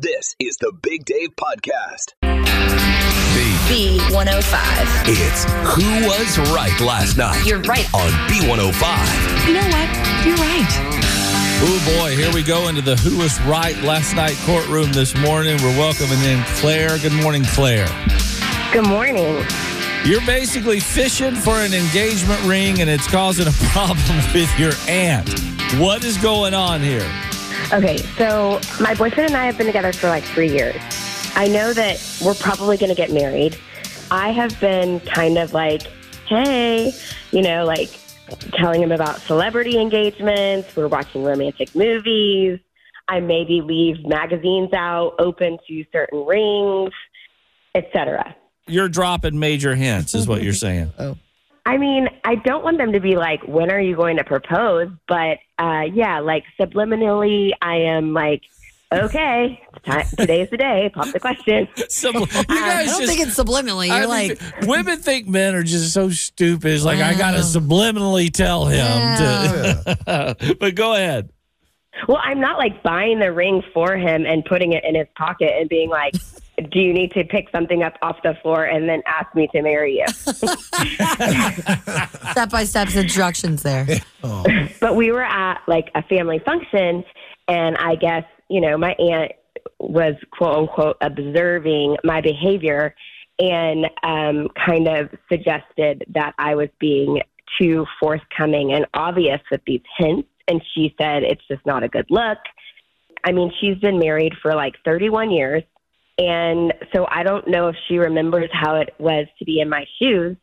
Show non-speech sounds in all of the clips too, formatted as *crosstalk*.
This is the Big Dave Podcast. B105. It's Who Was Right Last Night You're right. on B105. You know what? You're right. Oh boy, here we go into the Who Was Right Last Night courtroom this morning. We're welcoming in Claire. Good morning, Claire. Good morning. You're basically fishing for an engagement ring and it's causing a *laughs* problem with your aunt. What is going on here? Okay, so my boyfriend and I have been together for like three years. I know that we're probably going to get married. I have been kind of like, hey, you know, like telling him about celebrity engagements. We're watching romantic movies. I maybe leave magazines out open to certain rings, etc. You're dropping major hints, is what you're *laughs* saying. Oh. I mean, I don't want them to be like, when are you going to propose? But uh, yeah, like subliminally, I am like, okay, ti- today's the day. Pop the question. *laughs* So, you I don't just, think it's subliminally. You're I like, mean, women think men are just so stupid. It's like I gotta subliminally tell him to. *laughs* but go ahead. Well, I'm not like buying the ring for him and putting it in his pocket and being like, do you need to pick something up off the floor and then ask me to marry you? *laughs* step by step instructions there. *laughs* but we were at like a family function, and I guess, you know, my aunt was quote unquote observing my behavior and um, kind of suggested that I was being too forthcoming and obvious with these hints. And she said, it's just not a good look. I mean, she's been married for like 31 years. And so I don't know if she remembers how it was to be in my shoes.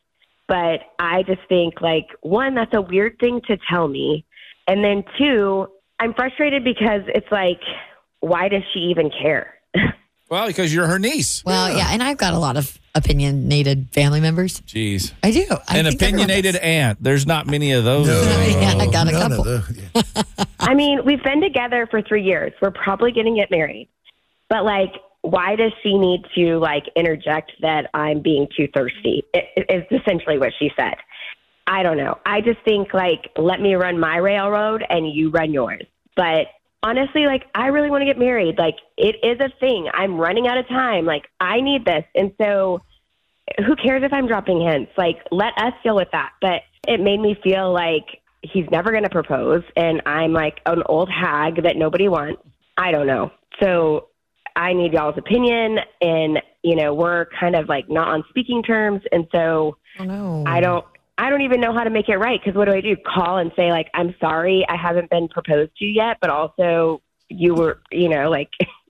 But I just think, like, one, that's a weird thing to tell me. And then two, I'm frustrated because it's like, why does she even care? *laughs* Well, because you're her niece. Well, yeah, and I've got a lot of opinionated family members. Jeez. I do. I An opinionated aunt. There's not many of those. *laughs* Yeah, I got a couple. of yeah. *laughs* I mean, we've been together for three years. We're probably going to get married. But, like, why does she need to, like, interject that I'm being too thirsty? It's essentially what she said. I don't know. I just think, like, let me run my railroad and you run yours. But honestly, like, I really want to get married. Like, it is a thing. I'm running out of time. Like, I need this. And so, who cares if I'm dropping hints? Like, let us deal with that. But it made me feel like he's never going to propose, and I'm like an old hag that nobody wants. I don't know. So I need y'all's opinion, and you know, we're kind of like not on speaking terms, and so Oh, no. I don't. I don't even know how to make it right because what do I do? Call and say like, "I'm sorry, I haven't been proposed to yet," but also you were, you know, like,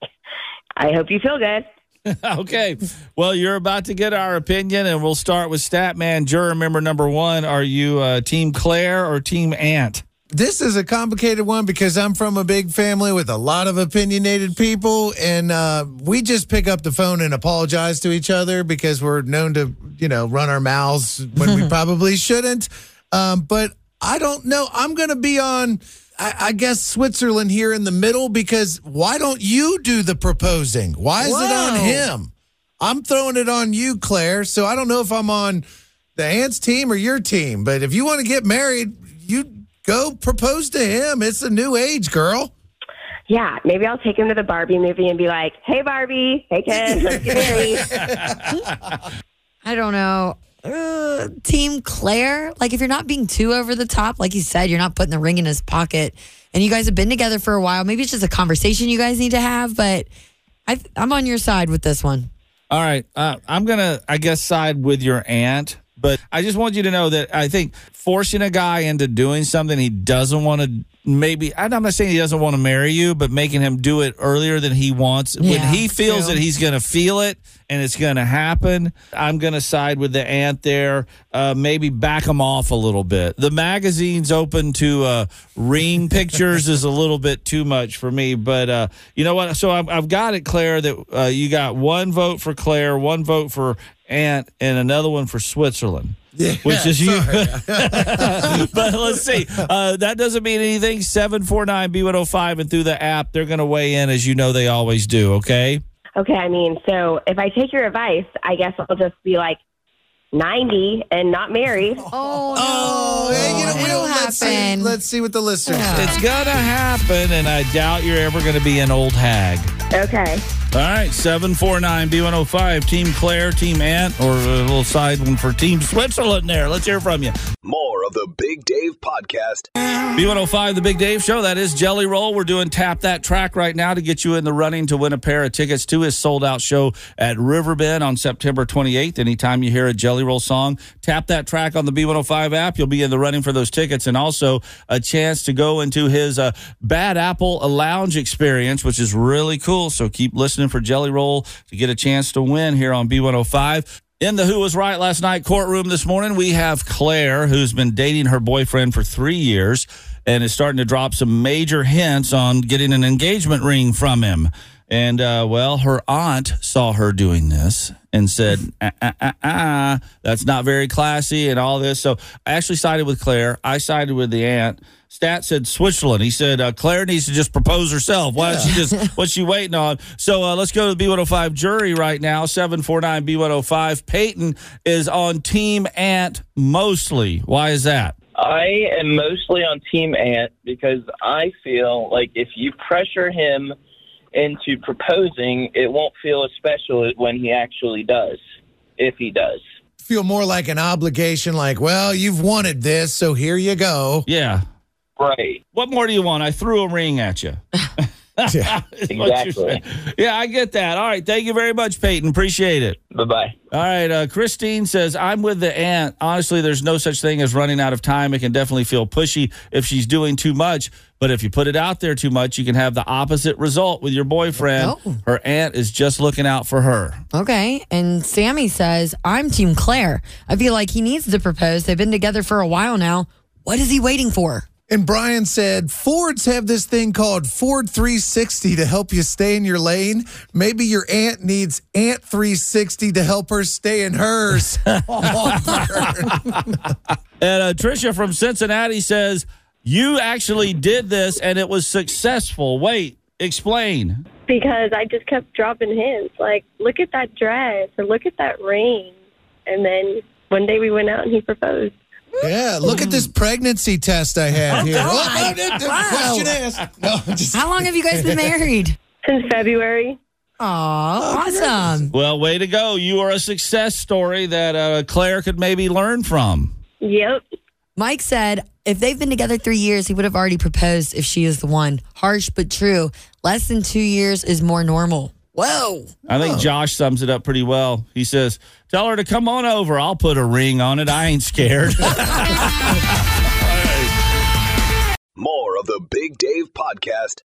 *laughs* I hope you feel good. *laughs* okay. Well, you're about to get our opinion, and we'll start with Statman juror member number one. Are you uh, Team Claire or Team Aunt? This is a complicated one because I'm from a big family with a lot of opinionated people, and uh, we just pick up the phone and apologize to each other because we're known to, you know, run our mouths when we *laughs* probably shouldn't. Um, but I don't know. I'm going to be on, I, I guess, Switzerland here in the middle because why don't you do the proposing? Why is it on him? I'm throwing it on you, Claire. So I don't know if I'm on the aunt's team or your team, but if you want to get married, you go propose to him. It's a new age, girl. Yeah, maybe I'll take him to the Barbie movie and be like, "Hey, Barbie, hey Ken, let's get married." *laughs* I don't know. Uh, Team Claire, like if you're not being too over the top, like you said, you're not putting the ring in his pocket, and you guys have been together for a while. Maybe it's just a conversation you guys need to have. But I th- I'm on your side with this one. All right. Uh, I'm going to, I guess, side with your aunt, but I just want you to know that I think forcing a guy into doing something he doesn't want to maybe, I'm not saying he doesn't want to marry you, but making him do it earlier than he wants. when he feels true. that he's going to feel it and it's going to happen, I'm going to side with the aunt there. Uh, maybe back him off a little bit. The magazine's open to uh, ring *laughs* pictures is a little bit too much for me, but uh, you know what? So I've, I've got it, Claire, that uh, you got one vote for Claire, one vote for aunt, and another one for Switzerland. Yeah, Which is you. *laughs* *laughs* but let's see. Uh, that doesn't mean anything. 749 B105 and through the app, they're going to weigh in as you know they always do, okay? Okay, I mean, so if I take your advice, I guess I'll just be like 90 and not married. *laughs* Oh, Oh, hey, you know, It'll well, let's see, happen. let's see what the listeners Yeah. It's going to happen, and I doubt you're ever going to be an old hag. Okay. All right, 749 B105, Team Claire, Team Aunt, or a little side one for Team Switzerland there. Let's hear from you. More of the Big Dave Podcast. B105, the Big Dave Show. That is Jelly Roll. We're doing Tap That Track right now to get you in the running to win a pair of tickets to his sold out show at Riverbend on September 28th. Anytime you hear a Jelly Roll song, tap that track on the B105 app. You'll be in the running for those tickets and also a chance to go into his uh, Bad Apple Lounge experience, which is really cool. So keep listening for Jelly Roll to get a chance to win here on B105. In the Who Was Right Last Night courtroom this morning, we have Claire, who's been dating her boyfriend for three years and is starting to drop some major hints on getting an engagement ring from him. And, uh, well, her aunt saw her doing this and said, *laughs* ah, ah, ah, ah, that's not very classy and all this. So I actually sided with Claire. I sided with the aunt. Stat said Switzerland. He said uh, Claire needs to just propose herself. Why don't she just what's she waiting on? So uh, let's go to the B105 jury right now. Seven four nine B105. Peyton is on Team Aunt mostly. Why is that? I am mostly on Team Aunt because I feel like if you pressure him into proposing, it won't feel as special when he actually does, if he does. Feel more like an obligation, like, well, you've wanted this, so here you go. Yeah. Right. What more do you want? I threw a ring at you. *laughs* Yeah. *laughs* Is what you're Exactly. Yeah, I get that. All right. Thank you very much, Peyton. Appreciate it. Bye bye. All right. Uh, Christine says, I'm with the aunt. Honestly, there's no such thing as running out of time. It can definitely feel pushy if she's doing too much. But if you put it out there too much, you can have the opposite result with your boyfriend. Oh. Her aunt is just looking out for her. Okay. And Sammy says, I'm Team Claire. I feel like he needs to propose. They've been together for a while now. What is he waiting for? And Brian said, Fords have this thing called Ford 360 to help you stay in your lane. Maybe your aunt needs Aunt 360 to help her stay in hers. *laughs* *laughs* And uh, Trisha from Cincinnati says, You actually did this and it was successful. Wait, explain. because I just kept dropping hints like, look at that dress or look at that ring. And then one day we went out and he proposed. Yeah, look at this pregnancy test I have here. God. Oh, no, no, no, Wow. question asked. No, I'm just How long have you guys been married? Since February, Aw, awesome. Well, way to go. You are a success story that uh, Claire could maybe learn from. yep. Mike said if they've been together three years, he would have already proposed if she is the one. Harsh but true. Less than two years is more normal. Whoa. I think Josh sums it up pretty well. He says, Tell her to come on over. I'll put a ring on it. I ain't scared. *laughs* More of the Big Dave Podcast.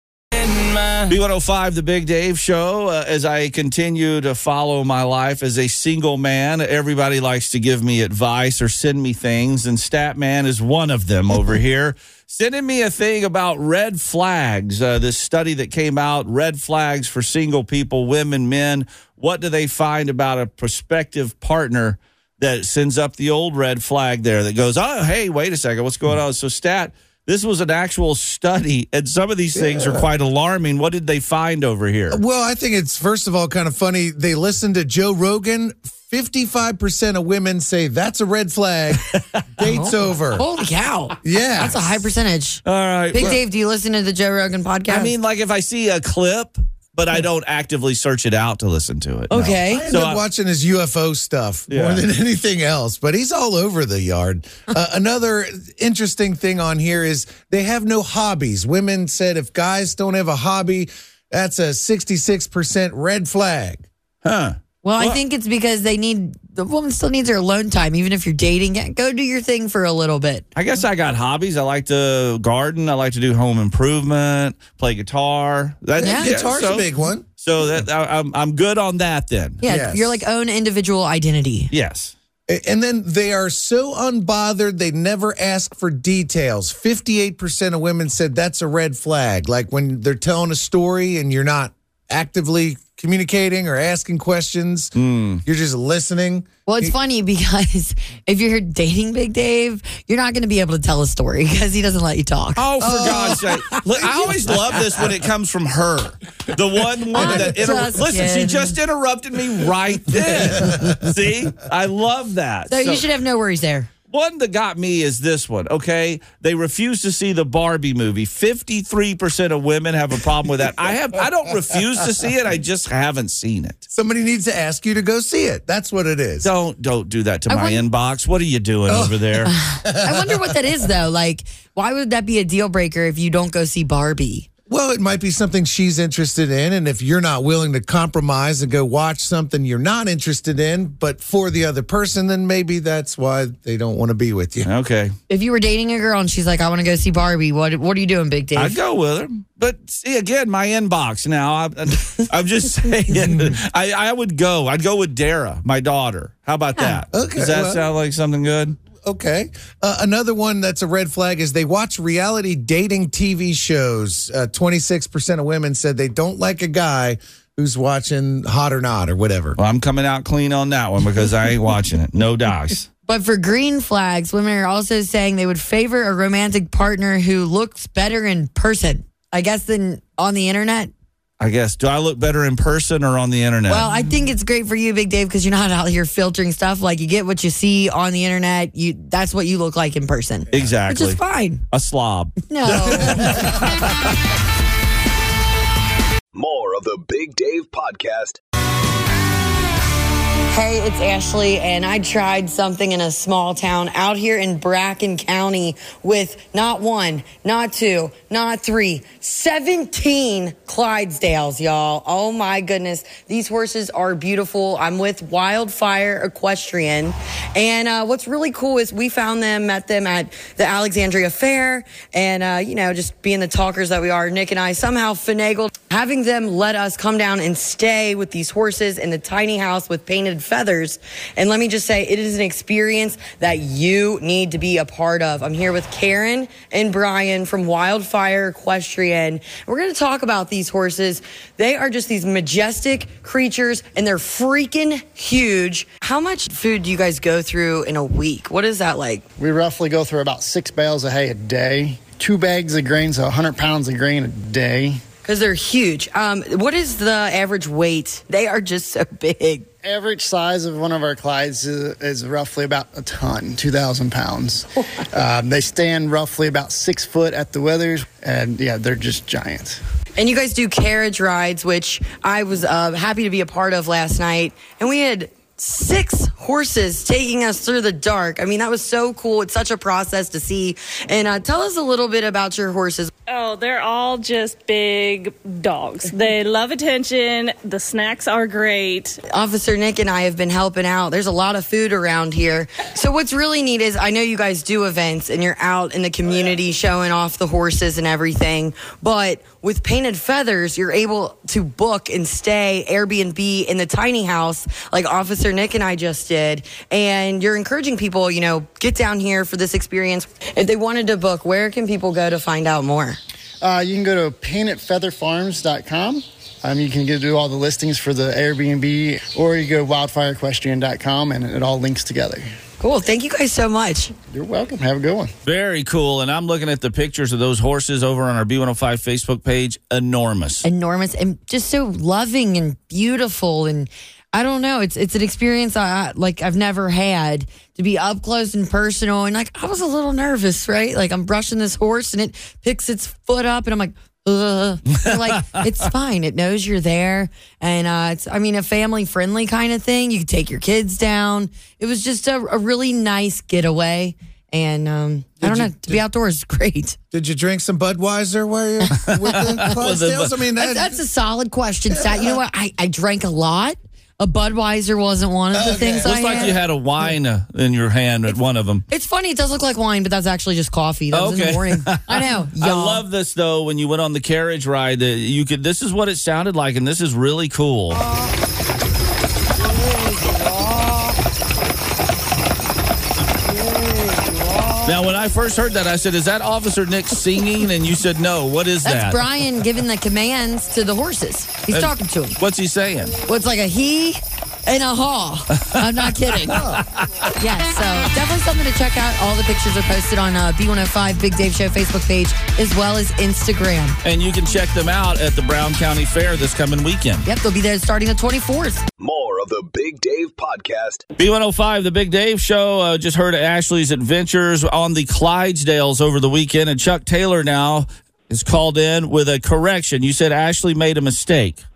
B105, the Big Dave Show. Uh, as I continue to follow my life as a single man, everybody likes to give me advice or send me things, and Statman is one of them over *laughs* here. Sending me a thing about red flags. Uh, this study that came out, red flags for single people, women, men. What do they find about a prospective partner that sends up the old red flag there that goes, oh, hey, wait a second, what's going on? So, Stat, this was an actual study, and some of these things are quite alarming. What did they find over here? Well, I think it's first of all kind of funny. They listened to Joe Rogan. 55% of women say that's a red flag. *laughs* Date's oh. over. Holy cow. Yeah. That's a high percentage. All right. Big well, Dave, do you listen to the Joe Rogan podcast? I mean, like if I see a clip, but I don't actively search it out to listen to it. no. okay. I end So up I- watching his UFO stuff Yeah. more than *laughs* anything else, but he's all over the yard. uh, *laughs* another interesting thing on here is they have no hobbies. Women said if guys don't have a hobby, That's a 66% red flag. Huh. Well, I think it's because they need the woman still needs her alone time, even if you're dating. Go do your thing for a little bit. I guess I got hobbies. I like to garden. I like to do home improvement, play guitar. That, Yeah. Guitar's so, a big one. So that I, I'm I'm good on that then. Yeah, Yes. you're like own individual identity. Yes. And then they are so unbothered, they never ask for details. 58% of women said that's a red flag. Like when they're telling a story and you're not actively communicating or asking questions, hmm. you're just listening. Well, it's funny because *laughs* if you're dating Big Dave, you're not going to be able to tell a story because he doesn't let you talk. Oh, for oh. God's sake! Look, I always *laughs* love this when it comes from her, the one woman I'm that inter- just listen. She just interrupted me right then. *laughs* See, I love that. so, So- you should have no worries there. One that got me is this one, okay? They refuse to see the Barbie movie. 53% of women have a problem with that. I have I don't refuse to see it, I just haven't seen it. Somebody needs to ask you to go see it. That's what it is. Don't don't do that to I my want- inbox. What are you doing Oh. over there? *laughs* I wonder what that is, though. Like, why would that be a deal breaker if you don't go see Barbie? Well, it might be something she's interested in. And if you're not willing to compromise and go watch something you're not interested in, but for the other person, then maybe that's why they don't want to be with you. Okay. If you were dating a girl and she's like, I want to go see Barbie, what what are you doing, Big Dave? I'd go with her. But see, again, my inbox now, I, I'm just *laughs* saying, I, I would go. I'd go with Dara, my daughter. How about that? Okay, Does that well- sound like something good? Okay. Uh, another one that's a red flag is they watch reality dating TV shows. Uh, 26% of women said they don't like a guy who's watching Hot or Not or whatever. Well, I'm coming out clean on that one because I ain't watching it. No docs. *laughs* But for green flags, women are also saying they would favor a romantic partner who looks better in person. I guess than on the internet. I guess. Do I look better in person or on the internet? Well, I think it's great for you, Big Dave, because you're not out here filtering stuff. Like you get what you see on the internet. You that's what you look like in person. Exactly. Which is fine. A slob. *laughs* No. More of the Big Dave Podcast. Hey, it's Ashley, and I tried something in a small town out here in Bracken County with not one, not two, not three, 17 Clydesdales, y'all. Oh my goodness. These horses are beautiful. I'm with Wildfire Equestrian. And uh, what's really cool is we found them, met them at the Alexandria Fair, and, uh, you know, just being the talkers that we are, Nick and I somehow finagled having them let us come down and stay with these horses in the tiny house with painted feathers. And let me just say, it is an experience that you need to be a part of. I'm here with Karen and Brian from Wildfire Equestrian. We're going to talk about these horses. They are just these majestic creatures and they're freaking huge. How much food do you guys go through in a week? What is that like? We roughly go through about six bales of hay a day, two bags of grain, so 100 pounds of grain a day. Because they're huge. Um, what is the average weight? They are just so *laughs* big. Average size of one of our Clydes is, is roughly about a ton, 2,000 pounds. *laughs* um, they stand roughly about six foot at the withers, and yeah, they're just giants. And you guys do carriage rides, which I was uh, happy to be a part of last night. And we had six horses taking us through the dark. I mean, that was so cool. It's such a process to see. And uh, tell us a little bit about your horses. Oh, they're all just big dogs. *laughs* They love attention. The snacks are great. Officer Nick and I have been helping out. There's a lot of food around here. So, what's really neat is I know you guys do events and you're out in the community showing off the horses and everything. But with painted feathers, you're able to book and stay Airbnb in the tiny house like Officer Nick and I just did. And you're encouraging people, you know, get down here for this experience. If they wanted to book, where can people go to find out more? Uh, you can go to paintedfeatherfarms.com. Um, you can get do all the listings for the Airbnb, or you go wildfireequestrian.com, and it all links together. Cool. Thank you guys so much. You're welcome. Have a good one. Very cool. And I'm looking at the pictures of those horses over on our B105 Facebook page. Enormous. enormous and just so loving and beautiful and I don't know. It's it's an experience I like I've never had to be up close and personal and like I was a little nervous, right? Like I'm brushing this horse and it picks its foot up and I'm like, Ugh. Like *laughs* it's fine. It knows you're there, and uh, it's I mean a family friendly kind of thing. You can take your kids down. It was just a, a really nice getaway, And um, I don't know. To be outdoors is great. Did you drink some Budweiser while you *laughs* with the Clydesdales? I mean, That's, that's a solid question, Stat. You know what? I, I drank a lot. A Budweiser wasn't one of the things I Looks like had. you had a wine uh, in your hand at one of them. It's funny. It does look like wine, but that's actually just coffee. That was in the Okay. morning. I know. *laughs* I Y'all. love this though. When you went on the carriage ride, that you could. This is what it sounded like, and this is really cool. Now, when I first heard that, I said, "Is that Officer Nick singing?" And you said, "No." What is That's that? Brian giving the commands to the horses. He's And talking to him. What's he saying? Well, it's like a he and a haw. I'm not kidding. *laughs* yes, so definitely something to check out. All the pictures are posted on uh, B105 Big Dave Show Facebook page as well as Instagram. And you can check them out at the Brown County Fair this coming weekend. Yep, they'll be there starting the 24th. More the Big Dave Podcast. B105, the Big Dave Show. Uh, just heard Ashley's adventures on the Clydesdales over the weekend, and Chuck Taylor now is called in with a correction. You said Ashley made a mistake.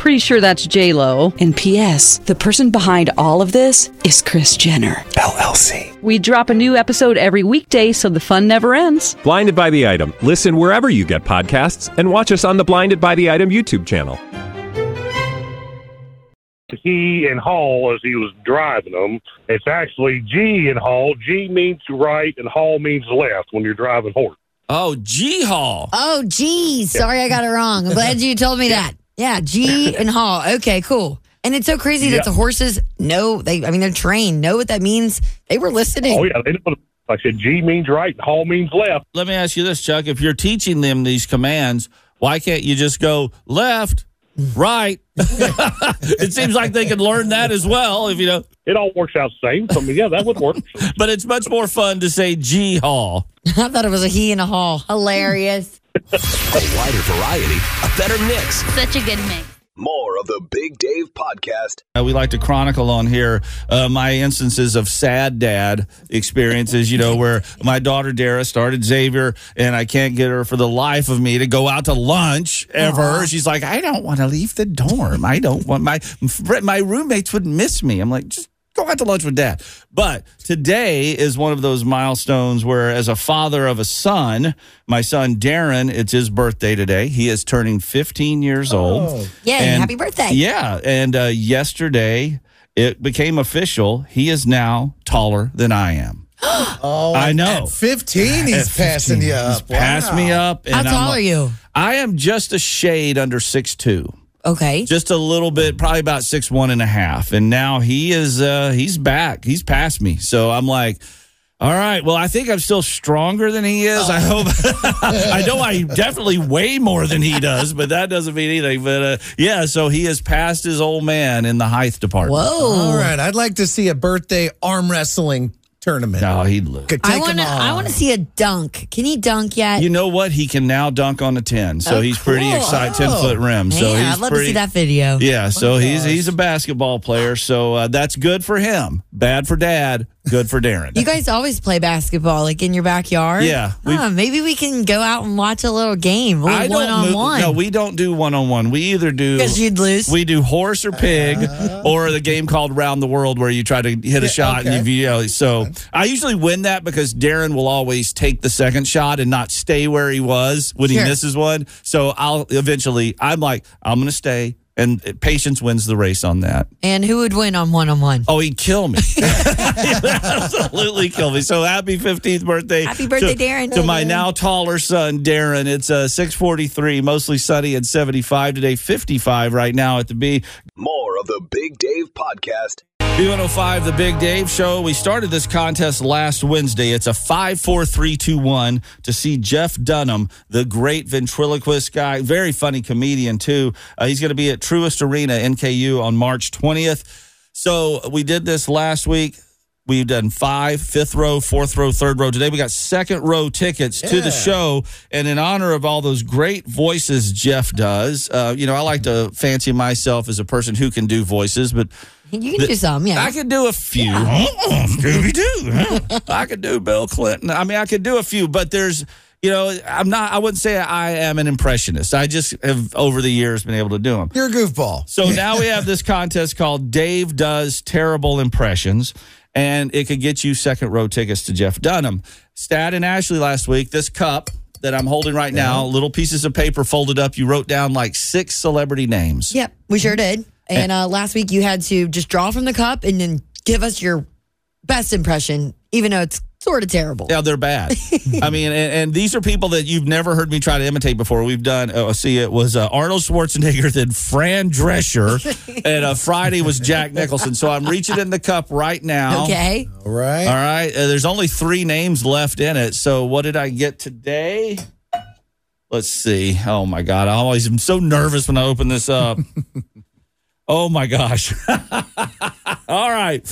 Pretty sure that's J Lo. And P.S. The person behind all of this is Kris Jenner LLC. We drop a new episode every weekday, so the fun never ends. Blinded by the item. Listen wherever you get podcasts, and watch us on the Blinded by the Item YouTube channel. He and Hall as he was driving them. It's actually Gee and Haw. Gee means right and Haw means left when you're driving horse. Oh, Gee Haw. Oh, geez. Sorry I got it wrong. I'm glad you told me that. Yeah, Gee *laughs* and Haw. Okay, cool. And it's so crazy Yeah. that the horses know, they, I mean, they're trained, know what that means. They were listening. Oh yeah, they know. I said Gee means right Haw means left. Let me ask you this, Chuck. If you're teaching them these commands, why can't you just go left, right? *laughs* it seems like they could learn that as well if you know. It all works out the same. So I mean, yeah, that would work. *laughs* But it's much more fun to say Gee Haw. I thought it was a he and a hall. Hilarious. A wider variety, a better mix. Such a good mix. More of the Big Dave Podcast. Uh, we like to chronicle on here uh, my instances of sad dad experiences, you know, where my daughter Dara started Xavier and I can't get her for the life of me to go out to lunch ever. She's like, I don't want to leave the dorm. I don't want my my roommates would miss me. I'm like, just go out to lunch with dad. But today is one of those milestones where, as a father of a son, my son Darren, it's his birthday today. He is turning 15 years old. Yay, And- happy birthday. Yeah. And uh, yesterday it became official. He is now taller than I am. *gasps* Oh, I know. At 15, he's At passing 15, you He's up. passed me up. How and I'm tall like- are you? I am just a shade under six two. Okay. Just a little bit, probably about six one and a half. And now he is uh he's back. He's past me. So I'm like, all right. Well, I think I'm still stronger than he is. I hope. *laughs* I know I definitely weigh more than he does, but that doesn't mean anything. But uh, yeah, so he has passed his old man in the height department. Whoa! All right. I'd like to see a birthday arm wrestling tournament. No, he'd lose. Could I want to. I want to see a dunk. Can he dunk yet? You know what? He can now dunk on a ten, so Oh, he's pretty cool. excited. Ten foot rim. so Man, he's I'd love pretty, to see that video. Yeah, so he's he's a basketball player, so uh, that's good for him. Bad for dad. Good for Darren. You guys always play basketball, like in your backyard. Yeah, we- Huh, maybe we can go out and watch a little game, a I little don't one on move- one. No, we don't do one on one. We either do 'Cause you'd lose. We do horse or pig, Uh-huh. or the game called Round the World, where you try to hit a shot and you, you know. So I usually win that because Darren will always take the second shot and not stay where he was when Sure. he misses one. So I'll eventually. I'm like, I'm going to stay, and patience wins the race on that. And who would win on one on one? Oh, he'd kill me. *laughs* He'd absolutely kill me. So happy 15th birthday. Happy birthday, to, Darren. To my now taller son, Darren. It's uh, 643, mostly sunny and 75 today, 55 right now at the B. More of the Big Dave Podcast. B105, the Big Dave Show. We started this contest last Wednesday. It's a 5 4 3 2 1 to see Jeff Dunham, the great ventriloquist guy, very funny comedian, too. Uh, he's going to be at Truist Arena, NKU, on March 20th. So we did this last week. We've done five, fifth row, fourth row, third row. Today we got second row tickets to the show. And in honor of all those great voices Jeff does, uh, you know, I like to fancy myself as a person who can do voices, but You can do some, yeah. I could do a few. Uh-huh. Scooby Doo. I could do Bill Clinton. I mean, I could do a few, but there's, you know, I'm not. I wouldn't say I am an impressionist. I just have over the years been able to do them. You're a goofball. So now we have this contest called Dave Does Terrible Impressions, and it could get you second row tickets to Jeff Dunham. Stat and Ashley last week, this cup that I'm holding right now, little pieces of paper folded up, you wrote down like six celebrity names. Yep, we sure did. And uh, last week you had to just draw from the cup and then give us your best impression, even though it's sort of terrible. Yeah, they're bad. *laughs* I mean, and, and these are people that you've never heard me try to imitate before. We've done, oh, see, it was uh, Arnold Schwarzenegger, *laughs* then Fran Drescher, and uh, Friday was Jack Nicholson. So I'm reaching in the cup right now. Okay. All right. All right. Uh, there's only three names left in it. So what did I get today? Let's see. Oh my God. I always am so nervous when I open this up. *laughs* oh my gosh. *laughs* All right.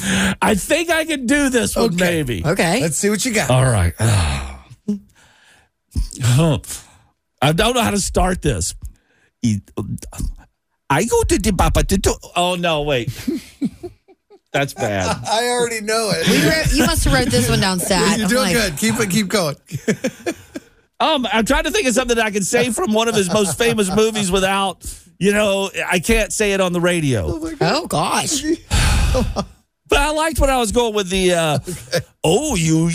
I think I can do this one, maybe. Okay. Let's see what you got. All right. *sighs* I don't know how to start this. I go to the papa to do. Oh no, wait. *laughs* That's bad. I already know it. We wrote, you must have wrote this one down, Stat. *laughs* You're doing like, good. Keep it. Keep going. Um, I'm trying to think of something that I can say from one of his most famous movies without, you know, I can't say it on the radio. Oh gosh. *laughs* But I liked when I was going with the uh, oh you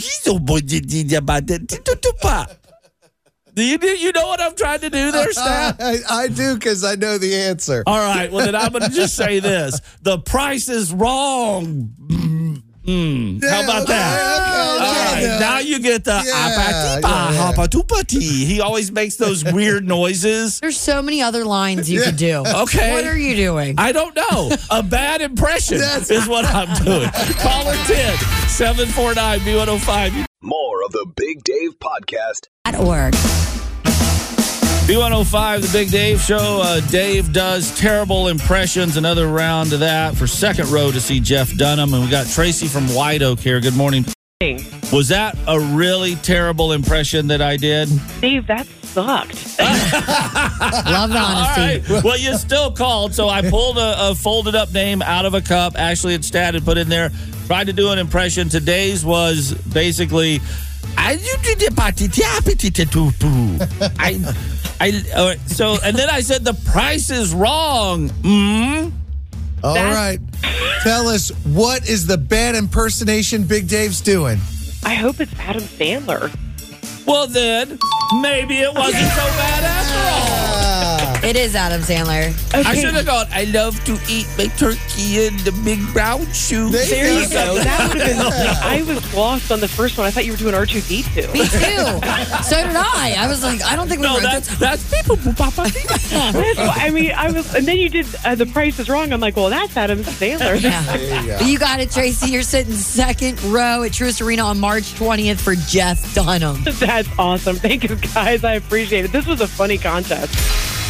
do you you know what I'm trying to do there, *laughs* Stat? I, I do because I know the answer. All right, well then I'm going to just say this: the price is wrong. Mm, how about that? All right, now you get the Yeah, apatipa, yeah, yeah. hapatupati. He always makes those *laughs* weird noises. There's so many other lines you could do. Okay. What are you doing? I don't know. A bad impression is what I'm doing. Caller 10 749 B105. More of the Big Dave Podcast. At work. B105, the Big Dave Show. Uh, Dave does terrible impressions. Another round of that for second row to see Jeff Dunham. And we got Tracy from White Oak here. Good morning. Was that a really terrible impression that I did? Dave, that sucked. *laughs* Love the honesty. right. Well, you still called, so I pulled a, a folded up name out of a cup. Ashley had stat and put in there. Tried to do an impression. Today's was basically. I I I uh, so and then I said the price is wrong. Mm? All right. Tell us what is the bad impersonation Big Dave's doing? I hope it's Adam Sandler. Well then, maybe it wasn't so bad after all. It is Adam Sandler. I should have gone. I love to eat my turkey in the big brown shoe. There you go. That would have been. I was lost on the first one. I thought you were doing R two D two. Me too. so did I. I was like, I don't think we No, wrote that's this. that's people. *laughs* I mean, I was, and then you did uh, the price is wrong. I'm like, well, that's Adam Sandler. Yeah. You got it, Tracy. You're sitting second row at Truist Arena on March 20th for Jeff Dunham. That's awesome. Thank you, guys. I appreciate it. This was a funny contest.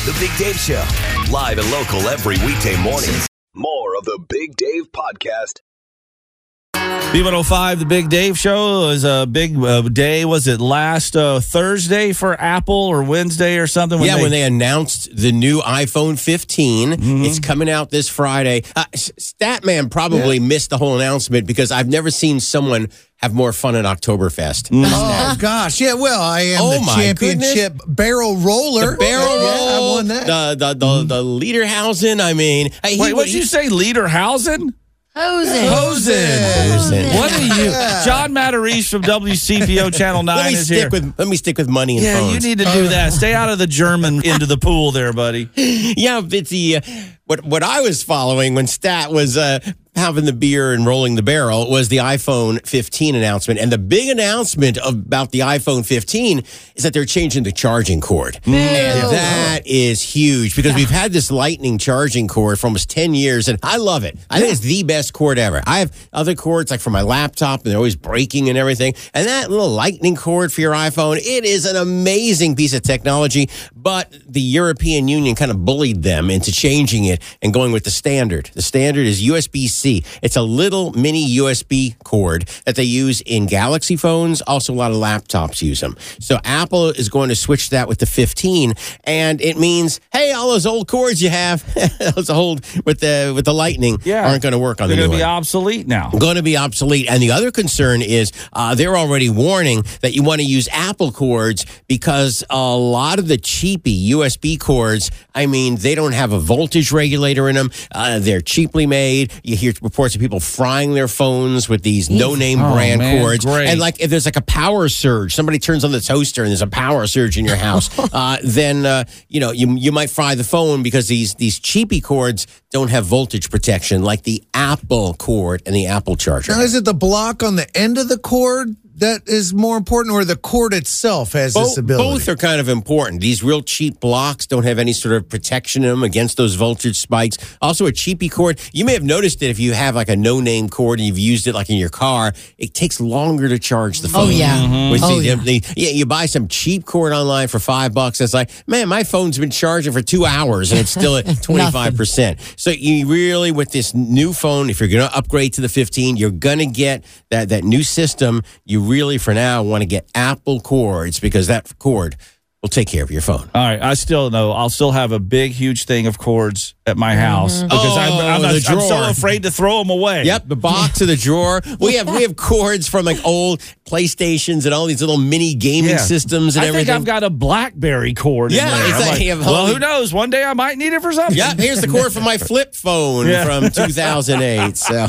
The Big Dave Show. Live and local every weekday morning. More of the Big Dave Podcast. B105, the Big Dave Show was a big uh, day. Was it last uh, Thursday for Apple or Wednesday or something? yeah, when they announced the new iPhone 15, it's coming out this Friday. Uh, S- Statman probably missed the whole announcement because I've never seen someone have more fun at Oktoberfest. Oh gosh, yeah. Well, I am Oh, the my championship barrel roller. The barrel Yeah, I won that. the the the, the Lederhausen. I mean, he- Wait, what did he- you say? Lederhausen? Hosen. Hosen. What are you? *laughs* John Matarese from WCPO Channel 9 Let me is stick here. with let me stick with money and yeah, phones. you need to do that. Stay out of the German *laughs* into the pool there, buddy. yeah, it's uh, what what I was following when Stat was uh, having the beer and rolling the barrel was the iPhone 15 announcement. And the big announcement about the iPhone 15 is that they're changing the charging cord. And that is huge because we've had this lightning charging cord for almost 10 years and I love it. I think it's the best cord ever. I have other cords like for my laptop and they're always breaking and everything. And that little lightning cord for your iPhone, it is an amazing piece of technology, but the European Union kind of bullied them into changing it and going with the standard. The standard is USB C. It's a little mini USB cord that they use in Galaxy phones. Also, a lot of laptops use them. So, Apple is going to switch that with the 15, and it means, hey, all those old cords you have, *laughs* those old with the with the Lightning, Yeah. aren't going to work on the. They're the going to be obsolete now. going to be obsolete. And the other concern is uh, they're already warning that you want to use Apple cords because a lot of the cheapy USB cords, I mean, they don't have a voltage regulator in them. Uh, they're cheaply made. You hear reports of people frying their phones with these no name Oh, brand man, cords. great. And like if there's like a power surge, somebody turns on the toaster and there's a power surge in your house, *laughs* uh, then uh, you know you you might fry the phone because these these cheapy cords don't have voltage protection like the Apple cord and the Apple charger. Now, is it the block on the end of the cord that is more important, or the cord itself has this ability? both are kind of important. These real cheap blocks don't have any sort of protection in them against those voltage spikes. Also, a cheapy cord, you may have noticed that if you have like a no name cord and you've used it like in your car, it takes longer to charge the phone. Oh, yeah. Mhm. Which Oh, the- yeah. the- yeah, you buy some cheap cord online for five bucks. It's like, man, my phone's been charging for two hours and it's still at *laughs* 25%. so you really, with this new phone, if you're going to upgrade to the 15, you're going to get that, that new system. You really, for now, want to get Apple cords because that cord will take care of your phone. All right, I still know. I'll still have a big, huge thing of cords at my house because I'm, Oh, I'm, the I'm so afraid to throw them away. Yep, the box of the drawer. We have we have cords from like old PlayStations and all these little mini gaming Yeah. systems and I everything. think I've got a BlackBerry cord. Yeah, in there. it's like like, well, who knows? One day I might need it for something. Yeah, here's the cord from my flip phone Yeah. from *laughs* 2008. So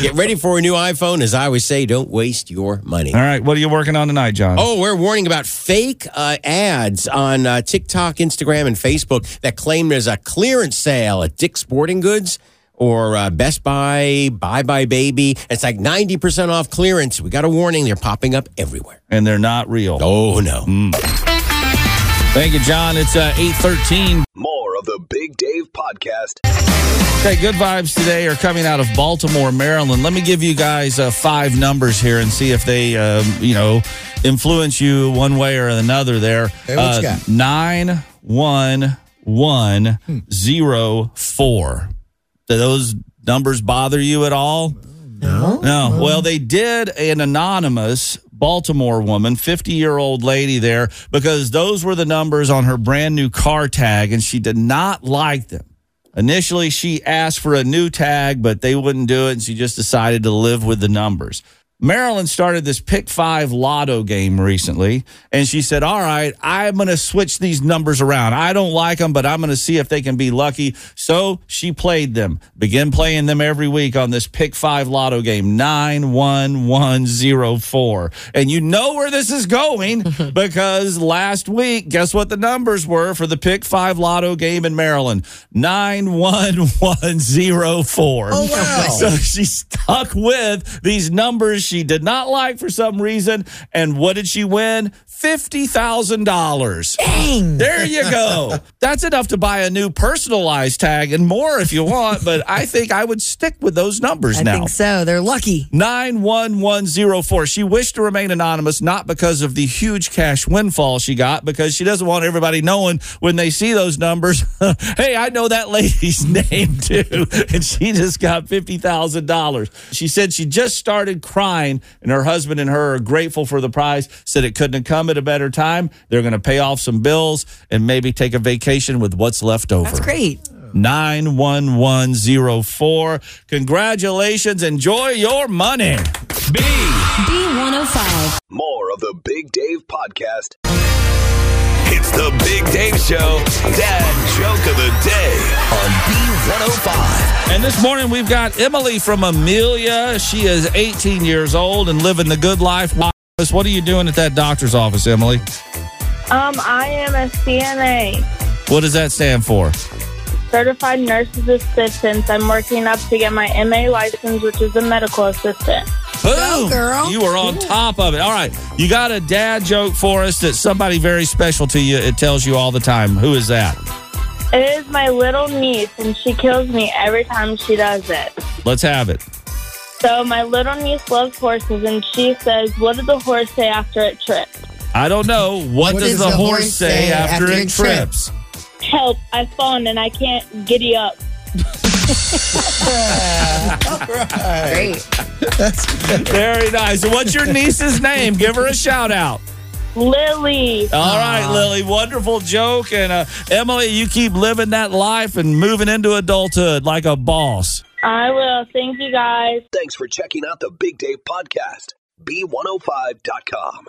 get ready for a new iPhone. As I always say, don't waste your money. All right, what are you working on tonight, John? Oh, we're warning about fake uh, ads on uh, TikTok, Instagram, and Facebook that claim there's a clearance sale at Dick's Sporting Goods or uh, Best Buy, Bye Bye Baby. It's like 90% off clearance. We got a warning. They're popping up everywhere. And they're not real. Oh, no. Thank you, John. It's uh, 813. More of the Big Dave Podcast. Okay, good vibes today are coming out of Baltimore, Maryland. Let me give you guys uh, five numbers here and see if they, um, you know, influence you one way or another. There, Okay, what you uh, got? nine one one zero four. Do those numbers bother you at all? no. No. Well, they did an anonymous Baltimore woman, 50 year old lady there, because those were the numbers on her brand new car tag, and she did not like them. Initially, she asked for a new tag, but they wouldn't do it, and she just decided to live with the numbers. Maryland started this Pick Five Lotto game recently, and she said, All right, I'm going to switch these numbers around. I don't like them, but I'm going to see if they can be lucky. So she played them, begin playing them every week on this Pick Five Lotto game, 91104. And you know where this is going *laughs* because last week, guess what the numbers were for the Pick Five Lotto game in Maryland? 91104. Oh, wow. So she stuck with these numbers she did not like for some reason. And what did she win? $50,000. Dang. There you go. *laughs* That's enough to buy a new personalized tag and more if you want, but I think I would stick with those numbers I now. think so. They're lucky. 91104. She wished to remain anonymous, not because of the huge cash windfall she got, because she doesn't want everybody knowing when they see those numbers, *laughs* hey, I know that lady's *laughs* name too. And she just got $50,000. She said she just started crying, and her husband and her are grateful for the prize, said it couldn't have come at a better time. They're going to pay off some bills and maybe take a vacation with what's left over. That's great. 91104. Congratulations. Enjoy your money. B. B105. More of the Big Dave Podcast. It's the Big Dave Show. Dad joke of the day on B105. And this morning we've got Emily from Amelia. She is 18 years old and living the good life. What are you doing at that doctor's office, Emily? Um, I am a CNA, What does that stand for? certified nurse's assistant. I'm working up to get my MA license, which is a medical assistant. Boom! You are on top of it. All right. You got a dad joke for us that somebody very special to you, it tells you all the time. Who is that? It is my little niece, and she kills me every time she does it. Let's have it. So my little niece loves horses, and she says, "What did the horse say after it tripped?" I don't know. What, does the, horse say after, it trips? Help! I've fallen and I can't giddy up. *laughs* Great. That's Very nice. And what's your niece's name? Give her a shout out. Lily. All right, Lily. Wonderful joke. And uh, Emily, you keep living that life and moving into adulthood like a boss. I will. Thank you, guys. Thanks for checking out the Big Dave Podcast. B105.com.